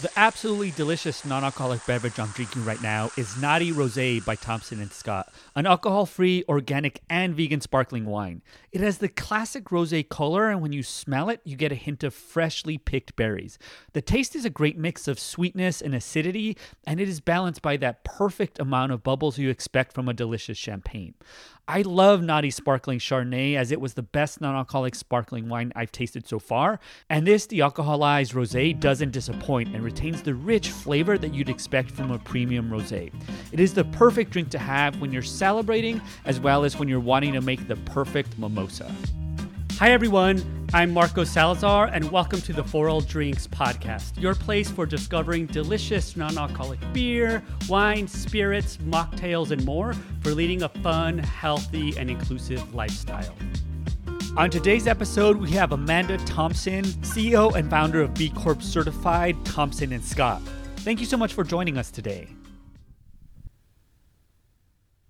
The absolutely delicious non-alcoholic beverage I'm drinking right now is Noughty Rosé by Thomson and Scott, an alcohol-free, organic, and vegan sparkling wine. It has the classic rosé color, and when you smell it, you get a hint of freshly picked berries. The taste is a great mix of sweetness and acidity, and it is balanced by that perfect amount of bubbles you expect from a delicious champagne. I love Noughty Sparkling Chardonnay as it was the best non alcoholic sparkling wine I've tasted so far. And this dealcoholized rose doesn't disappoint and retains the rich flavor that you'd expect from a premium rose. It is the perfect drink to have when you're celebrating as well as when you're wanting to make the perfect mimosa. Hi, everyone. I'm Marco Salazar, and welcome to the For All Drinks podcast, your place for discovering delicious non alcoholic beer, wine, spirits, mocktails, and more for leading a fun, healthy, and inclusive lifestyle. On today's episode, we have Amanda Thomson, CEO and founder of B Corp certified Thomson and Scott. Thank you so much for joining us today.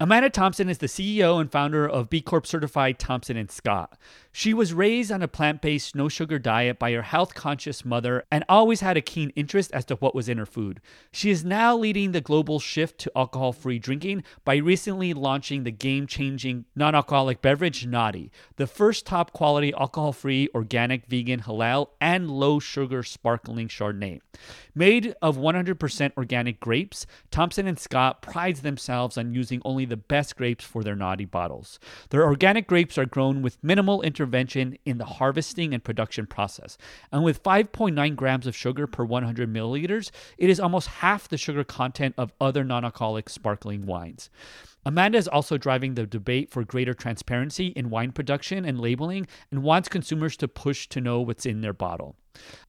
Amanda Thomson is the CEO and founder of B Corp certified Thomson and Scott. She was raised on a plant based, no sugar diet by her health conscious mother and always had a keen interest as to what was in her food. She is now leading the global shift to alcohol free drinking by recently launching the game changing non alcoholic beverage Noughty, the first top quality alcohol free, organic, vegan, halal, and low sugar sparkling Chardonnay. Made of 100% organic grapes, Thomson and Scott prides themselves on using only the best grapes for their Noughty bottles. Their organic grapes are grown with minimal intervention in the harvesting and production process. And with 5.9 grams of sugar per 100 milliliters, it is almost half the sugar content of other non alcoholic sparkling wines. Amanda is also driving the debate for greater transparency in wine production and labeling and wants consumers to push to know what's in their bottle.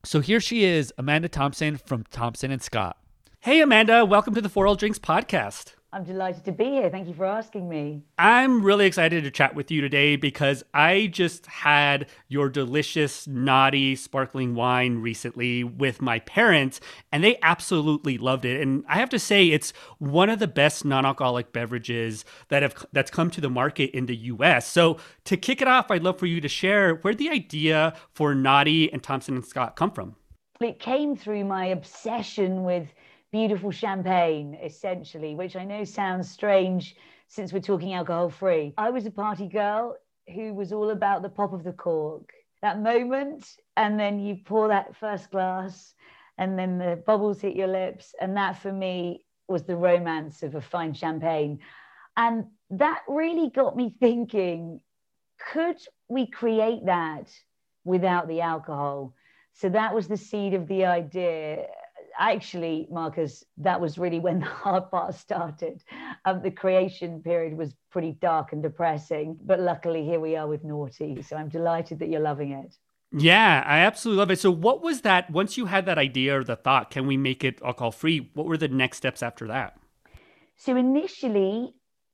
So here she is, Amanda Thomson from Thomson and Scott. Hey Amanda, welcome to the For All Drinks podcast. I'm delighted to be here. Thank you for asking me. I'm really excited to chat with you today because I just had your delicious, Noughty, sparkling wine recently with my parents, and they absolutely loved it. And I have to say, it's one of the best non-alcoholic beverages that have that's come to the market in the U.S. So to kick it off, I'd love for you to share where the idea for Noughty and Thomson and Scott come from. It came through my obsession with beautiful champagne, essentially, which I know sounds strange since we're talking alcohol free. I was a party girl who was all about the pop of the cork, that moment, and then you pour that first glass, and then the bubbles hit your lips. And that for me was the romance of a fine champagne. And that really got me thinking could we create that without the alcohol? So that was the seed of the idea actually, Marcus, that was really when the hard part started. Um, the creation period was pretty dark and depressing, but luckily here we are with Noughty. So I'm delighted that you're loving it. Yeah, I absolutely love it. So, what was that once you had that idea or the thought, can we make it alcohol free? What were the next steps after that? So, initially,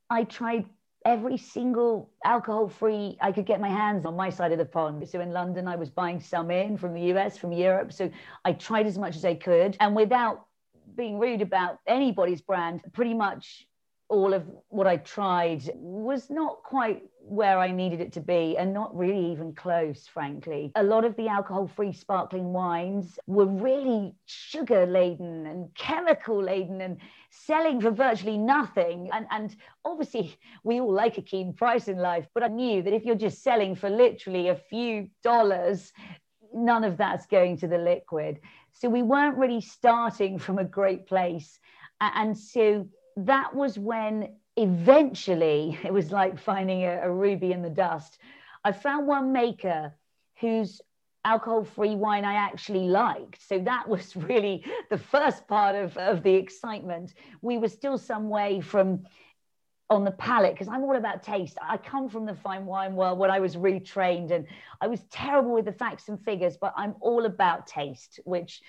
I tried every single alcohol free I could get my hands on my side of the pond. So in London, I was buying some in from the US, from Europe. So I tried as much as I could. And without being rude about anybody's brand, pretty much all of what I tried was not quite where I needed it to be and not really even close, frankly. A lot of the alcohol free sparkling wines were really sugar laden and chemical laden and selling for virtually nothing. And, and obviously, we all like a keen price in life, but I knew that if you're just selling for literally a few dollars, none of that's going to the liquid. So we weren't really starting from a great place. And so that was when eventually it was like finding a, a ruby in the dust. I found one maker whose alcohol free wine I actually liked. So that was really the first part of, of the excitement. We were still some way from on the palate because I'm all about taste. I come from the fine wine world when I was retrained and I was terrible with the facts and figures, but I'm all about taste, which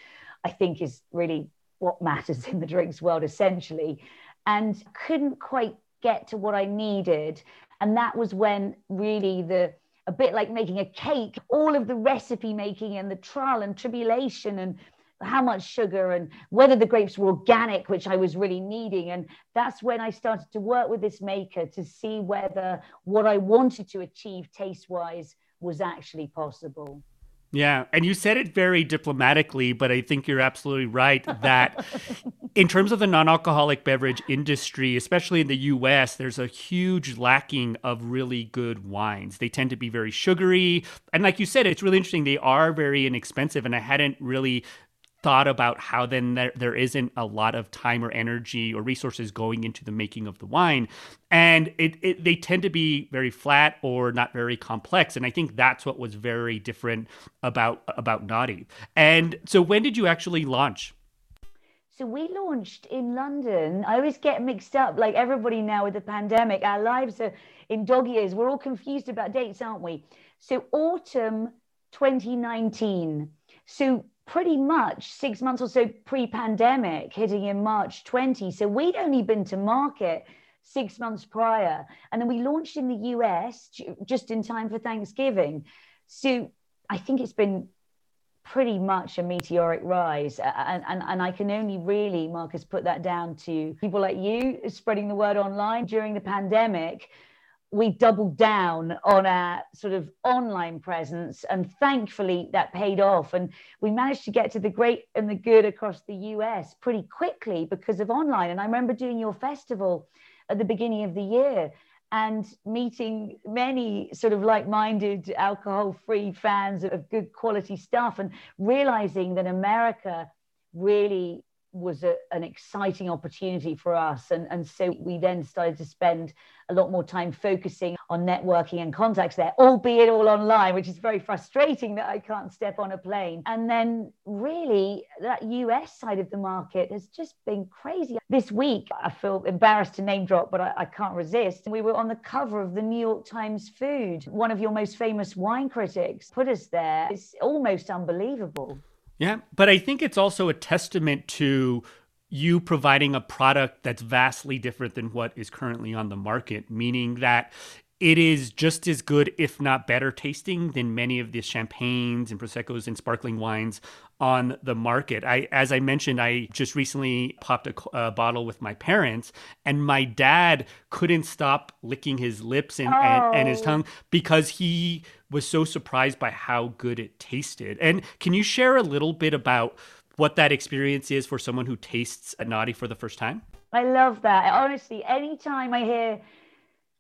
I think is really what matters in the drinks world essentially and couldn't quite get to what I needed. And that was when really the a bit like making a cake, all of the recipe making and the trial and tribulation and how much sugar and whether the grapes were organic, which I was really needing. And that's when I started to work with this maker to see whether what I wanted to achieve taste wise was actually possible. Yeah, and you said it very diplomatically, but I think you're absolutely right that in terms of the non-alcoholic beverage industry, especially in the US, there's a huge lacking of really good wines. They tend to be very sugary, and like you said, it's really interesting. They are very inexpensive, and I hadn't really thought about how then there, there isn't a lot of time or energy or resources going into the making of the wine. And it, it, they tend to be very flat or not very complex. And i think that's what was very different about about Noughty. And so when did you actually launch? So we launched in london. I always get mixed up like everybody now with the pandemic. Our lives are in dog years. We're all confused about dates aren't we? So autumn 2019 so pretty much six months or so pre-pandemic hitting in march 20 so we'd only been to market six months prior. And then we launched in the us just in time for thanksgiving. So i think it's been pretty much a meteoric rise. And, and, and i can only really marcus put that down to people like you spreading the word online during the pandemic we doubled down on our sort of online presence and thankfully that paid off. And we managed to get to the great and the good across the US pretty quickly because of online. And I remember doing your festival at the beginning of the year and meeting many sort of like-minded alcohol-free fans of good quality stuff and realizing that America really was a, an exciting opportunity for us. And, and so we then started to spend a lot more time focusing on networking and contacts there, albeit all online, which is very frustrating that I can't step on a plane. And then, really, that US side of the market has just been crazy. This week, I feel embarrassed to name drop, but I, I can't resist. We were on the cover of the New York Times Food. One of your most famous wine critics put us there. It's almost unbelievable. Yeah, but I think it's also a testament to you providing a product that's vastly different than what is currently on the market, meaning that it is just as good, if not better tasting than many of the champagnes and proseccos and sparkling wines on the market. I, as I mentioned, I just recently popped a, a bottle with my parents, and my dad couldn't stop licking his lips and, oh. and, and his oh. tongue because he was so surprised by how good it tasted. And can you share a little bit about what that experience is for someone who tastes a Noughty for the first time? I love that. Honestly, anytime I hear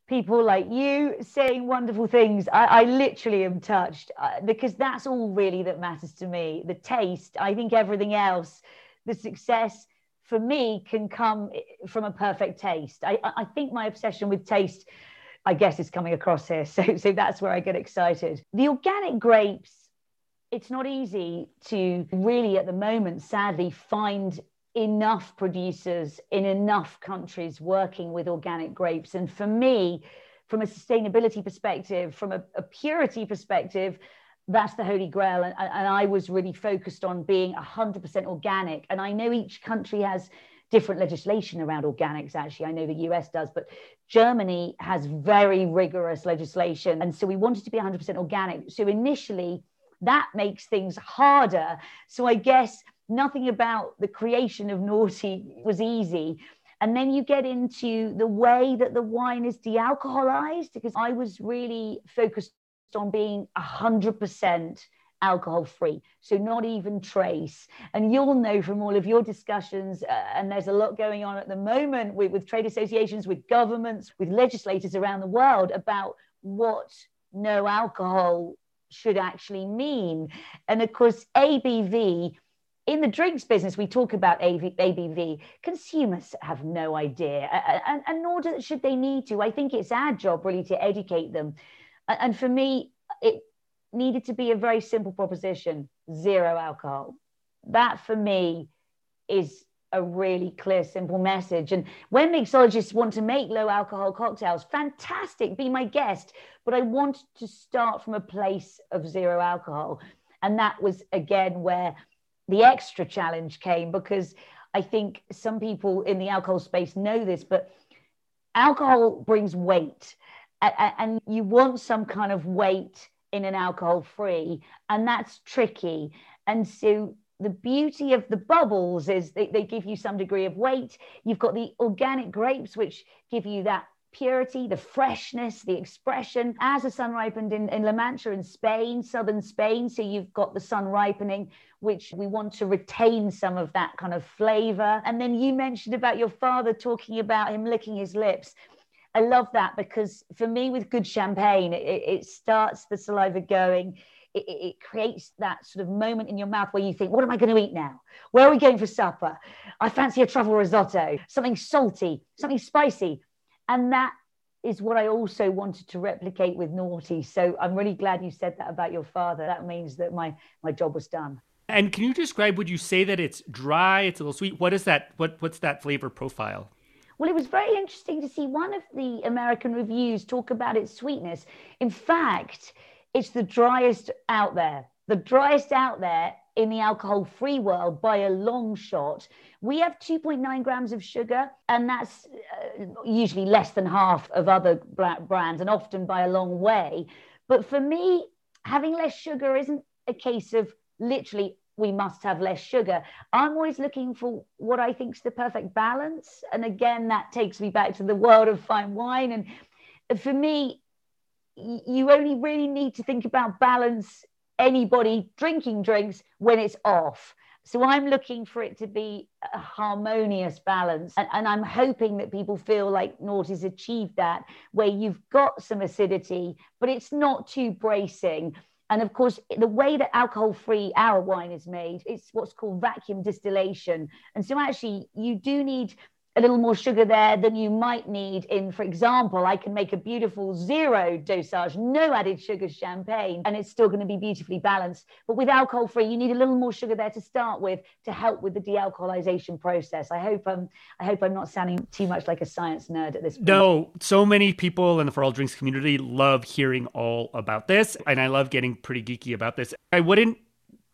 people like you saying wonderful things, I, I literally am touched uh, because that's all really that matters to me. The taste, I think everything else, the success for me can come from a perfect taste. I, I think my obsession with taste I guess is coming across here. So, so that's where I get excited. The organic grapes, it's not easy to really at the moment, sadly, find enough producers in enough countries working with organic grapes. And for me, from a sustainability perspective, from a, a purity perspective, that's the holy grail. And, and I was really focused on being 100% organic. And I know each country has different legislation around organics, actually. I know the US does, but Germany has very rigorous legislation. And so we wanted to be 100% organic. So initially, that makes things harder. So I guess nothing about the creation of Noughty was easy. And then you get into the way that the wine is de alcoholized, because I was really focused on being 100% alcohol free. So, not even trace. And you'll know from all of your discussions, uh, and there's a lot going on at the moment with, with trade associations, with governments, with legislators around the world about what no alcohol should actually mean. And of course, ABV. In the drinks business, we talk about ABV. Consumers have no idea, and, and nor should they need to. I think it's our job really to educate them. And for me, it needed to be a very simple proposition zero alcohol. That for me is a really clear, simple message. And when mixologists want to make low alcohol cocktails, fantastic, be my guest. But I want to start from a place of zero alcohol. And that was again where the extra challenge came because I think some people in the alcohol space know this, but alcohol brings weight. And you want some kind of weight in an alcohol free, and that's tricky. And so the beauty of the bubbles is they, they give you some degree of weight. You've got the organic grapes, which give you that purity, the freshness, the expression. As the sun ripened in, in La Mancha in Spain, southern Spain, so you've got the sun ripening, which we want to retain some of that kind of flavor. And then you mentioned about your father talking about him licking his lips. I love that because for me, with good champagne, it, it starts the saliva going. It, it, creates that sort of moment in your mouth where you think, what am I going to eat now? Where are we going for supper? I fancy a truffle risotto, something salty, something spicy. And that is what I also wanted to replicate with Noughty. So I'm really glad you said that about your father. That means that my, my job was done. And can you describe, would you say that it's dry, it's a little sweet? What is that? What, what's that flavor profile? Well, it was very interesting to see one of the American reviews talk about its sweetness. In fact, it's the driest out there, the driest out there in the alcohol free world by a long shot. We have 2.9 grams of sugar, and that's uh, usually less than half of other brands, and often by a long way. But for me, having less sugar isn't a case of literally we must have less sugar. I'm always looking for what I think is the perfect balance. And again, that takes me back to the world of fine wine. And for me, you only really need to think about balance anybody drinking drinks when it's off. So I'm looking for it to be a harmonious balance. And, and, I'm hoping that people feel like Noughty's achieved that, where you've got some acidity, but it's not too bracing. And of course, the way that alcohol free our wine is made, it's what's called vacuum distillation. And so, actually, you do need a little more sugar there than you might need in, for example, I can make a beautiful zero dosage, no added sugar champagne, and it's still going to be beautifully balanced. But with alcohol free, you need a little more sugar there to start with to help with the dealcoholization process. I hope I'm, I hope I'm not sounding too much like a science nerd at this point. No, so many people in the For All Drinks community love hearing all about this, and I love getting pretty geeky about this. I wouldn't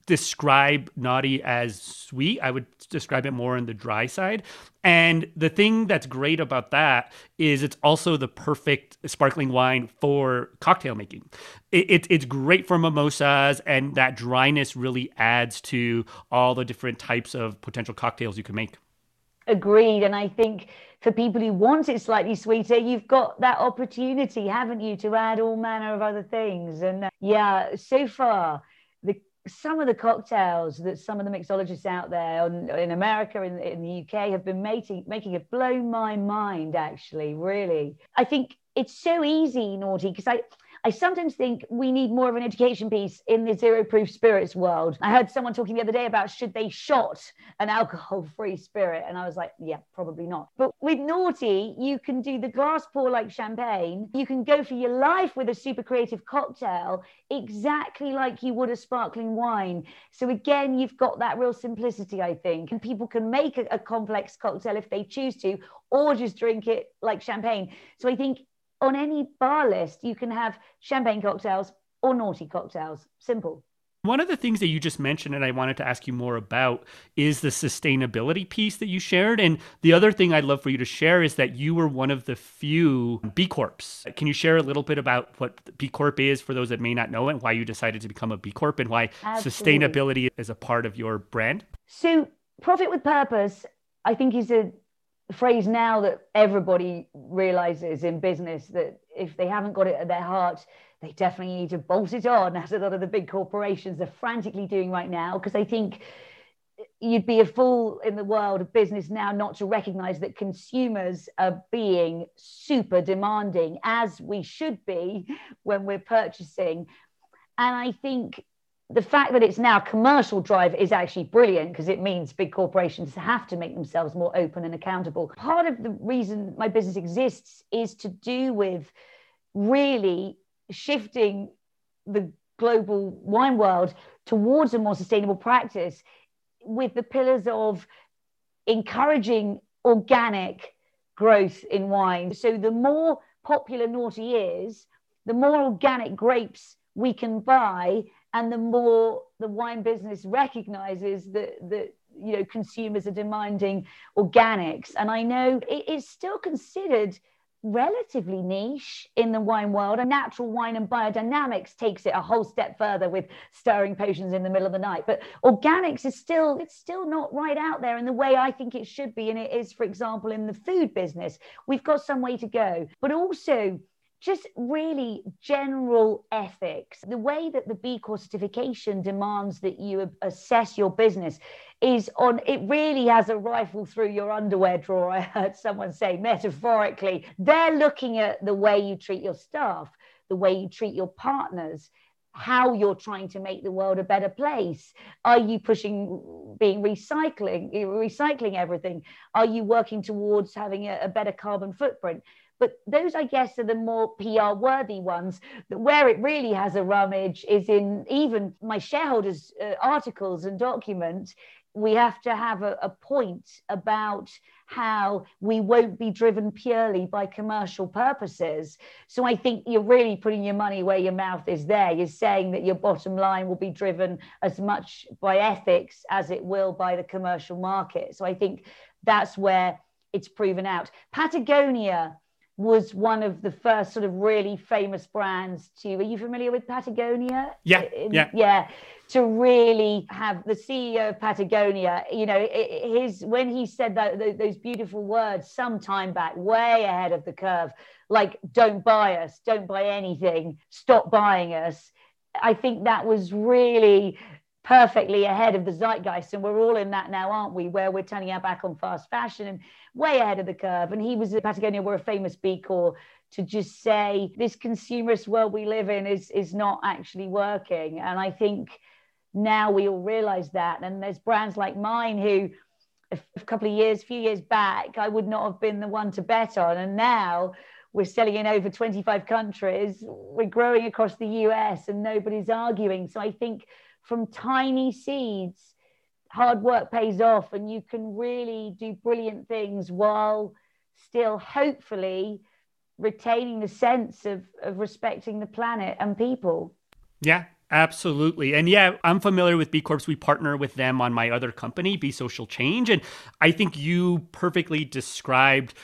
describe Noughty as sweet. I would describe it more on the dry side. And the thing that's great about that is it's also the perfect sparkling wine for cocktail making. It, it, it's great for mimosas, and that dryness really adds to all the different types of potential cocktails you can make. Agreed. And I think for people who want it slightly sweeter, you've got that opportunity, haven't you, to add all manner of other things. And uh, yeah, so far, some of the cocktails that some of the mixologists out there on, in America in, in the UK have been making making it blow my mind actually really. I think it's so easy Noughty because I I sometimes think we need more of an education piece in the zero proof spirits world. I heard someone talking the other day about should they shot an alcohol free spirit? And I was like, yeah, probably not. But with Noughty, you can do the glass pour like champagne. You can go for your life with a super creative cocktail, exactly like you would a sparkling wine. So again, you've got that real simplicity, I think. And people can make a, a complex cocktail if they choose to, or just drink it like champagne. So I think on any bar list, you can have champagne cocktails or Noughty cocktails. Simple. One of the things that you just mentioned, and I wanted to ask you more about, is the sustainability piece that you shared. And the other thing I'd love for you to share is that you were one of the few B Corps. Can you share a little bit about what B Corp is for those that may not know it, and why you decided to become a B Corp, and why Absolutely. sustainability is a part of your brand? So, profit with purpose, I think, is a phrase now that everybody realizes in business that if they haven't got it at their heart, they definitely need to bolt it on, as a lot of the big corporations are frantically doing right now. Because I think you'd be a fool in the world of business now not to recognize that consumers are being super demanding, as we should be when we're purchasing. And I think the fact that it's now commercial drive is actually brilliant because it means big corporations have to make themselves more open and accountable. Part of the reason my business exists is to do with really shifting the global wine world towards a more sustainable practice with the pillars of encouraging organic growth in wine. So the more popular Noughty is, the more organic grapes we can buy and the more the wine business recognizes that that you know consumers are demanding organics and i know it is still considered relatively niche in the wine world. And natural wine and biodynamics takes it a whole step further with stirring potions in the middle of the night. But organics is still, it's still not right out there in the way I think it should be. And it is, for example, in the food business. We've got some way to go. But also, just really general ethics. The way that the B Corp certification demands that you assess your business is on, it really has a rifle through your underwear drawer. I heard someone say metaphorically. They're looking at the way you treat your staff, the way you treat your partners, how you're trying to make the world a better place. Are you pushing being recycling, recycling everything? Are you working towards having a, a better carbon footprint? But those, I guess, are the more PR worthy ones. Where it really has a rummage is in even my shareholders' uh, articles and documents. We have to have a, a point about how we won't be driven purely by commercial purposes. So I think you're really putting your money where your mouth is there. You're saying that your bottom line will be driven as much by ethics as it will by the commercial market. So I think that's where it's proven out. Patagonia was one of the first sort of really famous brands to are you familiar with patagonia? Yeah um, yeah. yeah to really have the ceo of patagonia you know his when he said that those beautiful words some time back way ahead of the curve like don't buy us don't buy anything stop buying us i think that was really perfectly ahead of the zeitgeist. And we're all in that now, aren't we? Where we're turning our back on fast fashion and way ahead of the curve. And he was at Patagonia, we're a famous B Corp to just say this consumerist world we live in is is not actually working. And I think now we all realize that. And there's brands like mine who a couple of years, few years back, I would not have been the one to bet on. And now we're selling in over 25 countries. We're growing across the US and nobody's arguing. So I think from tiny seeds, hard work pays off and you can really do brilliant things while still hopefully retaining the sense of, of respecting the planet and people. Yeah, Absolutely. And yeah, I'm familiar with B Corps. We partner with them on my other company, Be Social Change. And I think you perfectly described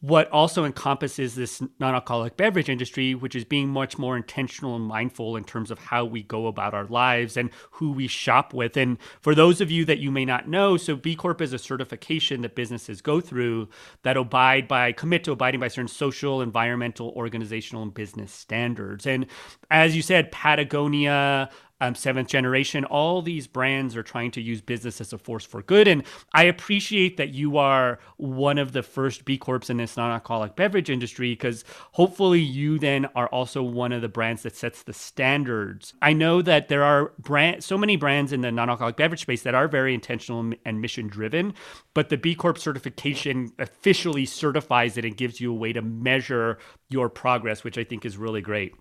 what also encompasses this non-alcoholic beverage industry which is being much more intentional and mindful in terms of how we go about our lives and who we shop with. And for those of you that you may not know so b corp is a certification that businesses go through that abide by commit to abiding by certain social environmental organizational and business standards. And as you said patagonia um, seventh generation. All these brands are trying to use business as a force for good. And I appreciate that you are one of the first B Corps in this non alcoholic beverage industry because hopefully you then are also one of the brands that sets the standards. I know that there are brand, so many brands in the non alcoholic beverage space that are very intentional and mission driven, but the B Corp certification officially certifies it and gives you a way to measure your progress, which I think is really great.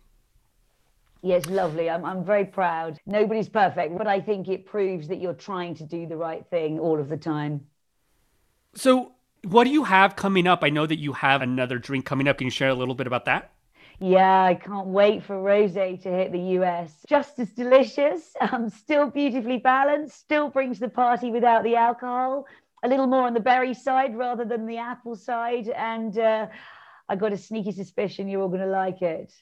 Yes, lovely. I'm, I'm very proud. Nobody's perfect, but I think it proves that you're trying to do the right thing all of the time. So, what do you have coming up? I know that you have another drink coming up. Can you share a little bit about that? Yeah, I can't wait for rose to hit the US. Just as delicious, um, still beautifully balanced, still brings the party without the alcohol. A little more on the berry side rather than the apple side. And uh, I got a sneaky suspicion you're all going to like it.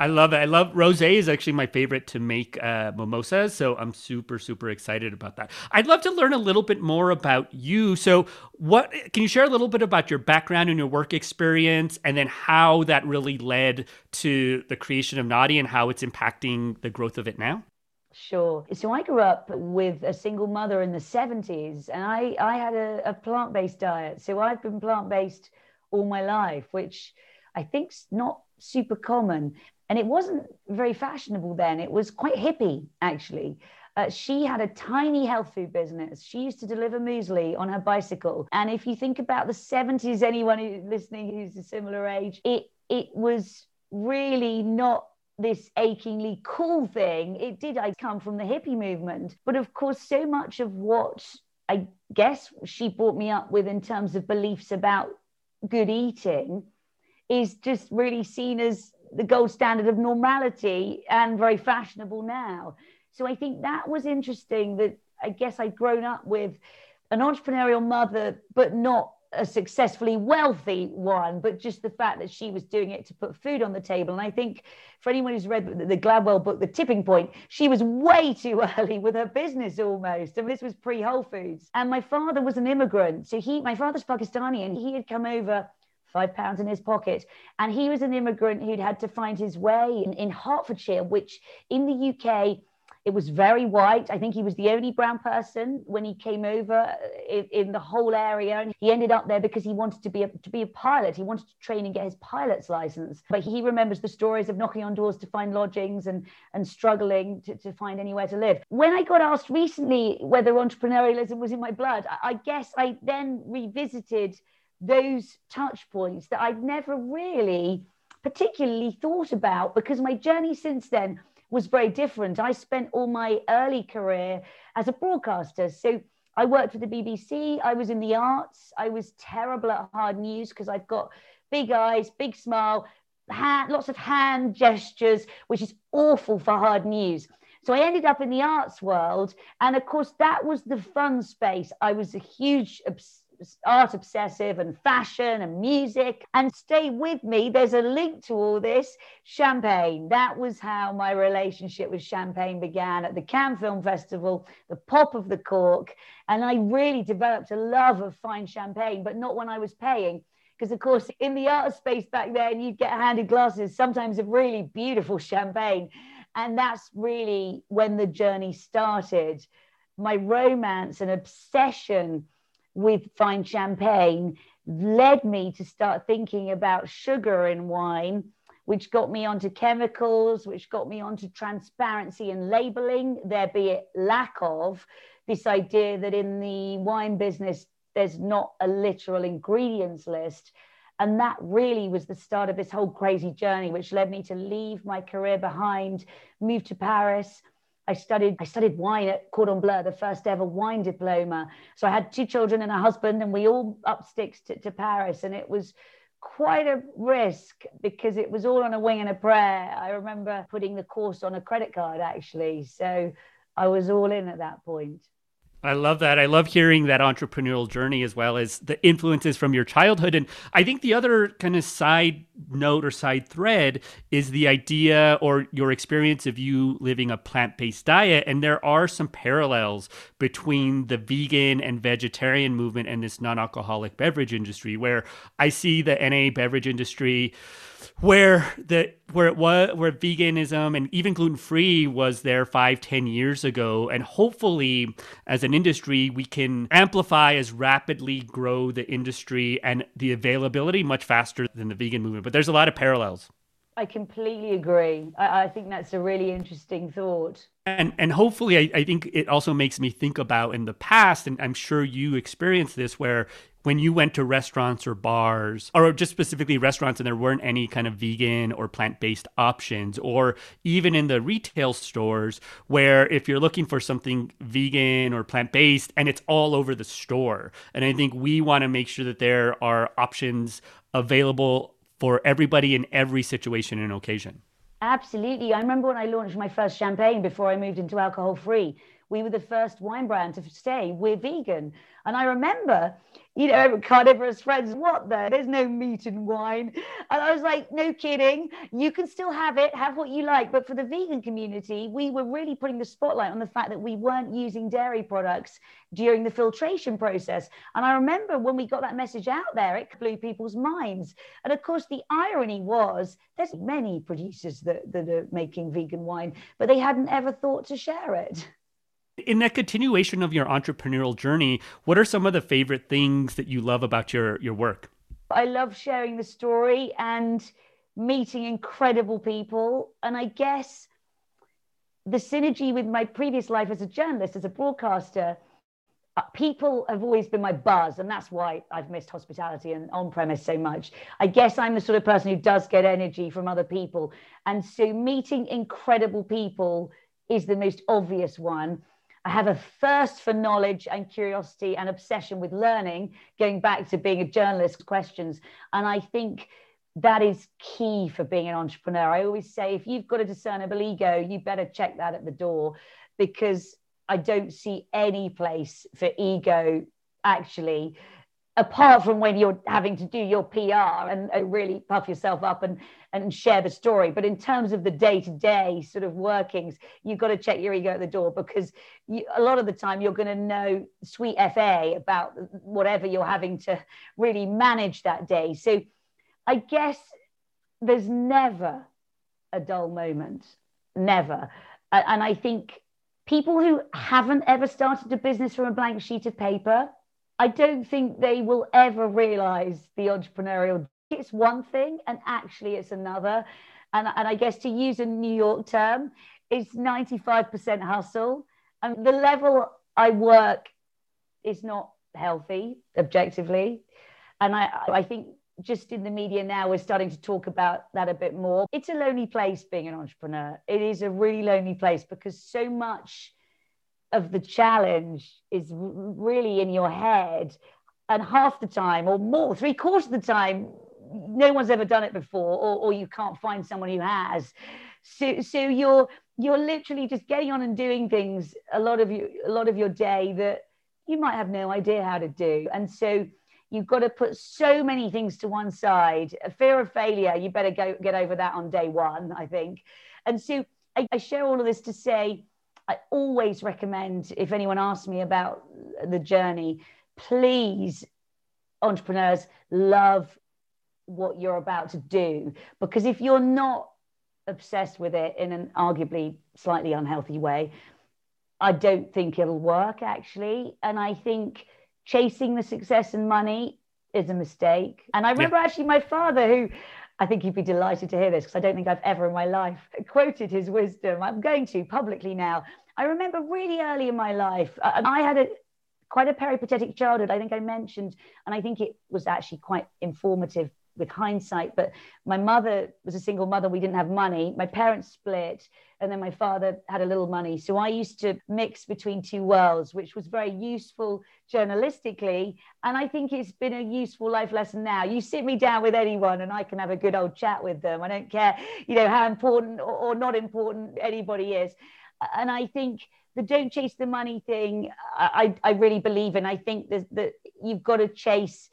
I love it. I love rosé is actually my favorite to make uh, mimosas, so I'm super super excited about that. I'd love to learn a little bit more about you. So, what can you share a little bit about your background and your work experience, and then how that really led to the creation of Noughty and how it's impacting the growth of it now? Sure. So I grew up with a single mother in the 70s, and I I had a, a plant based diet. So I've been plant based all my life, which I think's not super common and it wasn't very fashionable then. It was quite hippie, actually. Uh, she had a tiny health food business. She used to deliver muesli on her bicycle. And if you think about the 70s, anyone who's listening who's a similar age, it it was really not this achingly cool thing. It did I come from the hippie movement. But of course, so much of what I guess she brought me up with in terms of beliefs about good eating is just really seen as the gold standard of normality and very fashionable now. So I think that was interesting that I guess I'd grown up with an entrepreneurial mother, but not a successfully wealthy one, but just the fact that she was doing it to put food on the table. And I think for anyone who's read the Gladwell book, The Tipping Point, she was way too early with her business almost. And this was pre Whole Foods. And my father was an immigrant. So he, my father's Pakistani, and he had come over five pounds in his pocket. And he was an immigrant who'd had to find his way in, in Hertfordshire, which in the UK, it was very white. I think he was the only brown person when he came over uh, in, in, the whole area. And he ended up there because he wanted to be a, to be a pilot. He wanted to train and get his pilot's license. But he remembers the stories of knocking on doors to find lodgings and, and struggling to, to find anywhere to live. When I got asked recently whether entrepreneurialism was in my blood, I, I guess I then revisited those touch points that I'd never really particularly thought about because my journey since then was very different. I spent all my early career as a broadcaster. So I worked for the BBC, I was in the arts, I was terrible at hard news because I've got big eyes, big smile, hand, lots of hand gestures, which is awful for hard news. So I ended up in the arts world. And of course, that was the fun space. I was a huge art obsessive and fashion and music. And stay with me, there's a link to all this champagne. That was how my relationship with champagne began at the Cannes Film Festival, the pop of the cork. And I really developed a love of fine champagne, but not when I was paying. Because, of course, in the art space back then, you'd get handed glasses, sometimes of really beautiful champagne. And that's really when the journey started. My romance and obsession with fine champagne led me to start thinking about sugar in wine, which got me onto chemicals, which got me onto transparency and labeling, there be it lack of this idea that in the wine business, there's not a literal ingredients list. And that really was the start of this whole crazy journey, which led me to leave my career behind, move to Paris, I studied I studied wine at Cordon Bleu, the first ever wine diploma. So I had two children and a husband, and we all up sticks to, to Paris, and it was quite a risk because it was all on a wing and a prayer. I remember putting the course on a credit card actually, so I was all in at that point. I love that. I love hearing that entrepreneurial journey as well as the influences from your childhood. And I think the other kind of side note or side thread is the idea or your experience of you living a plant based diet. And there are some parallels between the vegan and vegetarian movement and this non alcoholic beverage industry, where I see the NA beverage industry where the where it was where veganism and even gluten free was there five ten years ago and hopefully as an industry we can amplify as rapidly grow the industry and the availability much faster than the vegan movement but there's a lot of parallels I completely agree. I, I, think that's a really interesting thought. And and hopefully, I, I think it also makes me think about in the past, and I'm sure you experienced this, where when you went to restaurants or bars, or just specifically restaurants, and there weren't any kind of vegan or plant based options, or even in the retail stores, where if you're looking for something vegan or plant based, and it's all over the store. And I think we want to make sure that there are options available for everybody in every situation and occasion. Absolutely. I remember when I launched my first champagne before I moved into alcohol free. We were the first wine brand to say we're vegan. And I remember you know, carnivorous friends, what the? There's no meat in wine. And I was like, no kidding. You can still have it, have what you like. But for the vegan community, we were really putting the spotlight on the fact that we weren't using dairy products during the filtration process. And I remember when we got that message out there, it blew people's minds. And of course, the irony was there's many producers that, that are making vegan wine, but they hadn't ever thought to share it. In that continuation of your entrepreneurial journey, what are some of the favorite things that you love about your, your work? I love sharing the story and meeting incredible people. And I guess the synergy with my previous life as a journalist, as a broadcaster, uh, people have always been my buzz. And that's why I've missed hospitality and on premise so much. I guess I'm the sort of person who does get energy from other people. And so meeting incredible people is the most obvious one. I have a thirst for knowledge and curiosity and obsession with learning, going back to being a journalist, questions. And I think that is key for being an entrepreneur. I always say if you've got a discernible ego, you better check that at the door because I don't see any place for ego actually apart from when you're having to do your PR and, and really puff yourself up and and share the story. But in terms of the day to day sort of workings, you've got to check your ego at the door because you, a lot of the time you're going to know sweet FA about whatever you're having to really manage that day. So I guess there's never a dull moment, never. And I think people who haven't ever started a business from a blank sheet of paper I don't think they will ever realize the entrepreneurial. It's one thing, and actually, it's another. And, and I guess to use a New York term, it's 95% hustle. And the level I work is not healthy objectively. And I, I think just in the media now, we're starting to talk about that a bit more. It's a lonely place being an entrepreneur. It is a really lonely place because so much of the challenge is really in your head and half the time or more three quarters of the time no one's ever done it before or, or you can't find someone who has. So so you're you're literally just getting on and doing things a lot of you a lot of your day that you might have no idea how to do. And so you've got to put so many things to one side. A fear of failure you better go get over that on day one i think. And so I, I share all of this to say I always recommend if anyone asks me about the journey, please, entrepreneurs, love what you're about to do. Because if you're not obsessed with it in an arguably slightly unhealthy way, I don't think it'll work actually. And I think chasing the success and money is a mistake. And I remember yeah. actually my father, who I think he'd be delighted to hear this because I don't think I've ever in my life quoted his wisdom. I'm going to publicly now. I remember really early in my life, uh, I had a quite a peripatetic childhood. I think I mentioned, and I think it was actually quite informative with hindsight. But my mother was a single mother. We didn't have money. My parents split, and then my father had a little money. So I used to mix between two worlds, which was very useful journalistically. And I think it's been a useful life lesson now. You sit me down with anyone, and I can have a good old chat with them. I don't care, you know, how important or, not important anybody is. And I think the don't chase the money thing, I, I really believe in. I think that, that you've got to chase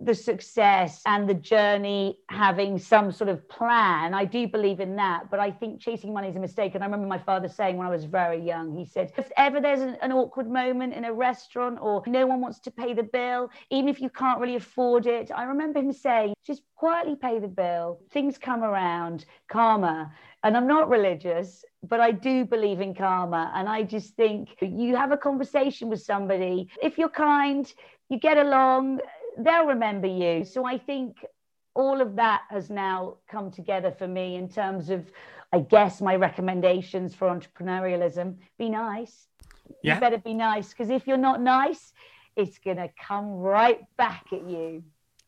the success and the journey having some sort of plan. I do believe in that, but I think chasing money is a mistake. And I remember my father saying when I was very young, he said, if ever there's an, an, awkward moment in a restaurant or no one wants to pay the bill, even if you can't really afford it, I remember him saying, just quietly pay the bill. Things come around, karma. And I'm not religious, but I do believe in karma. And I just think you have a conversation with somebody. If you're kind, you get along, they'll remember you. So I think all of that has now come together for me in terms of, I guess, my recommendations for entrepreneurialism. Be nice. Yeah. You better be nice because if you're not nice, it's going to come right back at you.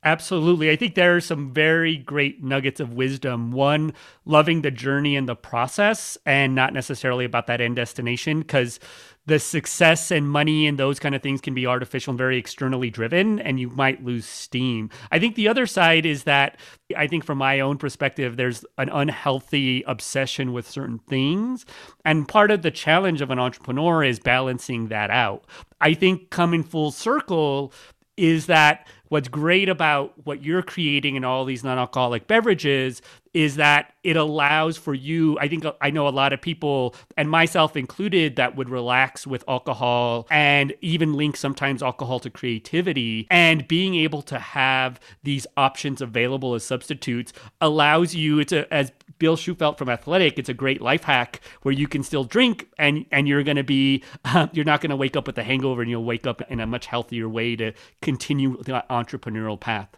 Absolutely. I think there are some very great nuggets of wisdom. One, loving the journey and the process and not necessarily about that end destination because the success and money and those kind of things can be artificial and very externally driven and you might lose steam. I think the other side is that I think from my own perspective there's an unhealthy obsession with certain things and part of the challenge of an entrepreneur is balancing that out. I think coming full circle is that what's great about what you're creating in all these non-alcoholic beverages is that it allows for you i think i know a lot of people and myself included that would relax with alcohol and even link sometimes alcohol to creativity. And being able to have these options available as substitutes allows you to as Bill Shufelt from Athletic, it's a great life hack where you can still drink and and you're going to be uh, you're not going to wake up with a hangover and you'll wake up in a much healthier way to continue the entrepreneurial path.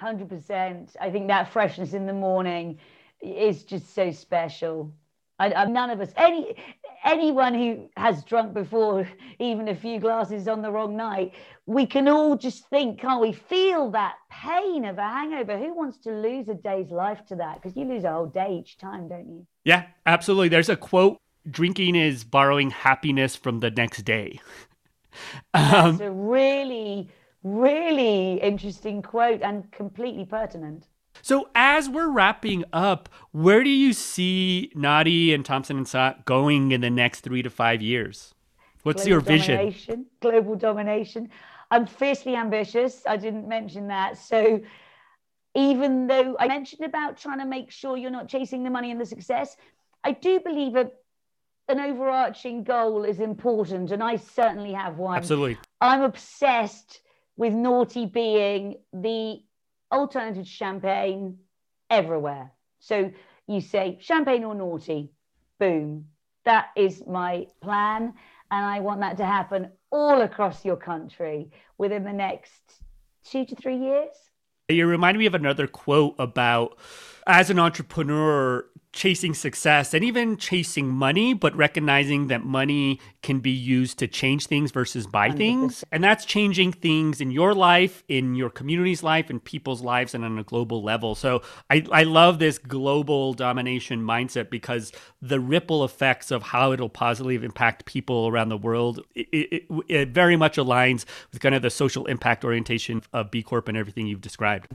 100%. I think that freshness in the morning is just so special. I, I, none of us, any anyone who has drunk before, even a few glasses on the wrong night, we can all just think, can't we? Feel that pain of a hangover. Who wants to lose a day's life to that? Because you lose a whole day each time, don't you? Yeah, absolutely. There's a quote drinking is borrowing happiness from the next day. um, That's a really, really interesting quote and completely pertinent. So as we're wrapping up, where do you see Noughty and Thomson and Scott going in the next three to five years? What's Global your vision? Domination, global domination. I'm fiercely ambitious. I didn't mention that. So even though I mentioned about trying to make sure you're not chasing the money and the success, I do believe a, an overarching goal is important. And I certainly have one. Absolutely. I'm obsessed with Noughty being the alternative champagne everywhere. So you say champagne or Noughty, boom. That is my plan. And I want that to happen all across your country within the next two to three years. You remind me of another quote about as an entrepreneur, chasing success and even chasing money, but recognizing that money can be used to change things versus buy 100%. things. And that's changing things in your life, in your community's life, in people's lives, and on a global level. So I, I love this global domination mindset because the ripple effects of how it'll positively impact people around the world, it, it, it very much aligns with kind of the social impact orientation of B Corp and everything you've described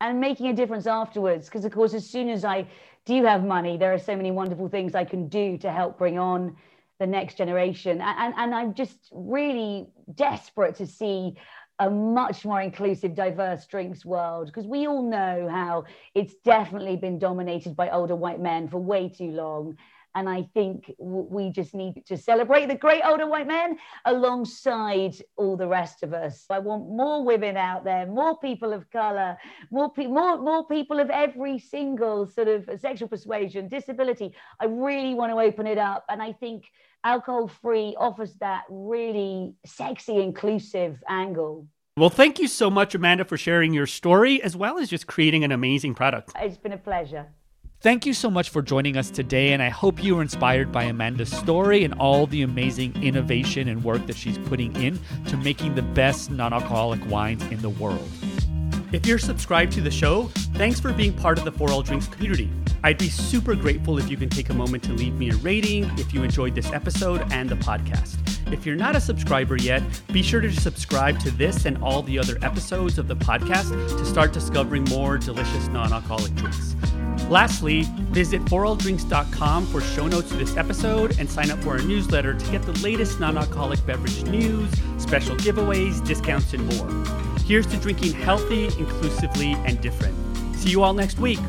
and making a difference afterwards. Because, of course, as soon as I do have money, there are so many wonderful things I can do to help bring on the next generation. And, and, and I'm just really desperate to see a much more inclusive, diverse drinks world because we all know how it's definitely been dominated by older white men for way too long. And I think we just need to celebrate the great older white men alongside all the rest of us. I want more women out there, more people of color, more, pe- more, more people of every single sort of sexual persuasion, disability. I really want to open it up. And I think alcohol free offers that really sexy, inclusive angle. Well, thank you so much, Amanda, for sharing your story as well as just creating an amazing product. It's been a pleasure. Thank you so much for joining us today, and I hope you were inspired by Amanda's story and all the amazing innovation and work that she's putting in to making the best non alcoholic wines in the world. If you're subscribed to the show, thanks for being part of the For All Drinks community. I'd be super grateful if you can take a moment to leave me a rating if you enjoyed this episode and the podcast. If you're not a subscriber yet, be sure to subscribe to this and all the other episodes of the podcast to start discovering more delicious non alcoholic drinks. Lastly, visit foralldrinks.com for show notes to this episode and sign up for our newsletter to get the latest non alcoholic beverage news, special giveaways, discounts, and more. Here's to drinking healthy, inclusively, and different. See you all next week.